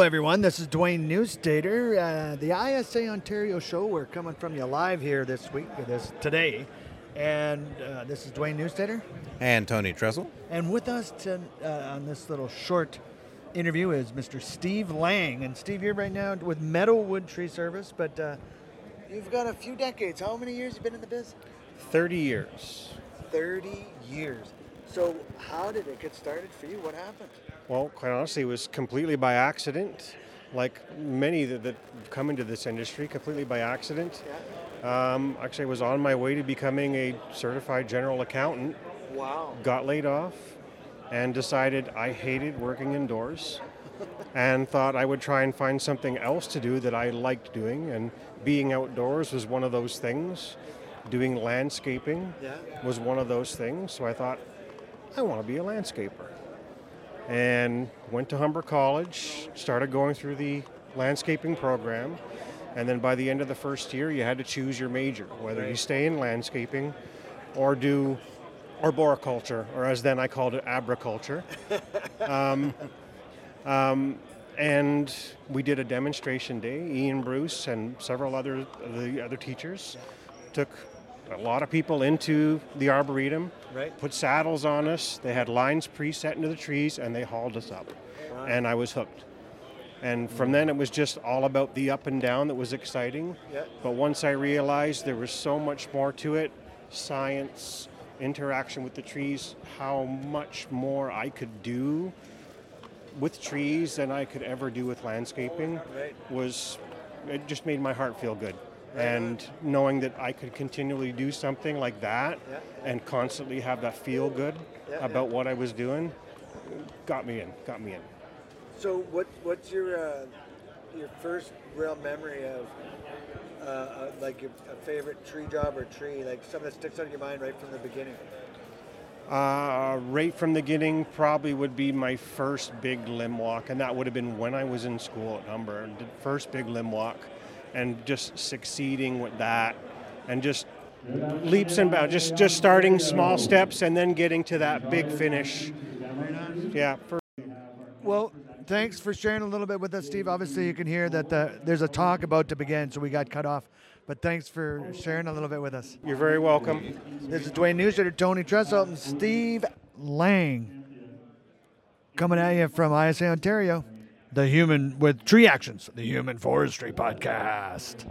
Hello, everyone. This is Dwayne Neustaeter, uh, the ISA Ontario show. We're coming from you live here this week, this today, and uh, this is Dwayne Neustaeter. And Tony Tresselt. And with us to, uh, on this little short interview is Mr. Steve Lang. And Steve, you're right now with Meadowwood Tree Service, but uh, you've got a few decades. How many years you been in the biz? 30 years. 30 years. So, how did it get started for you? What happened? Well, quite honestly, it was completely by accident. Like many that, that come into this industry, completely by accident. Yeah. Um, actually, I was on my way to becoming a certified general accountant, Wow. got laid off, and decided I hated working indoors and thought I would try and find something else to do that I liked doing. And being outdoors was one of those things. Doing landscaping Yeah. was one of those things. So I thought, I want to be a landscaper. And went to Humber College, started going through the landscaping program. And then by the end of the first year, you had to choose your major, whether you stay in landscaping or do arboriculture, or as then I called it, abriculture. um, um, and we did a demonstration day. Ian Bruce and several other the other teachers took a lot of people into the arboretum, Right. put saddles on us. They had lines preset into the trees, and they hauled us up. Wow. And I was hooked. And from then it was just all about the up and down that was exciting. Yeah. But once I realized there was so much more to it science, interaction with the trees, how much more I could do with trees than I could ever do with landscaping was it just made my heart feel good. And knowing that I could continually do something like that Yeah. and constantly have that feel good Yeah, yeah. about what I was doing got me in, got me in. So, what what's your uh, your first real memory of uh, uh, like your, a favorite tree job or tree, like something that sticks out in your mind right from the beginning? Uh, right from the beginning, probably would be my first big limb walk, and that would have been when I was in school at Humber. The first big limb walk, and just succeeding with that, and just leaps and bounds, just just starting small steps and then getting to that big finish. Yeah, Well, thanks for sharing a little bit with us, Steve. Obviously, you can hear that the, there's a talk about to begin, so we got cut off. But thanks for sharing a little bit with us. you're very welcome. This is Dwayne Neustaeter, Tony Tresselt, and Steve Lang. Coming at you from ISA Ontario, the Human with Tree Actions, the Human Forestry Podcast.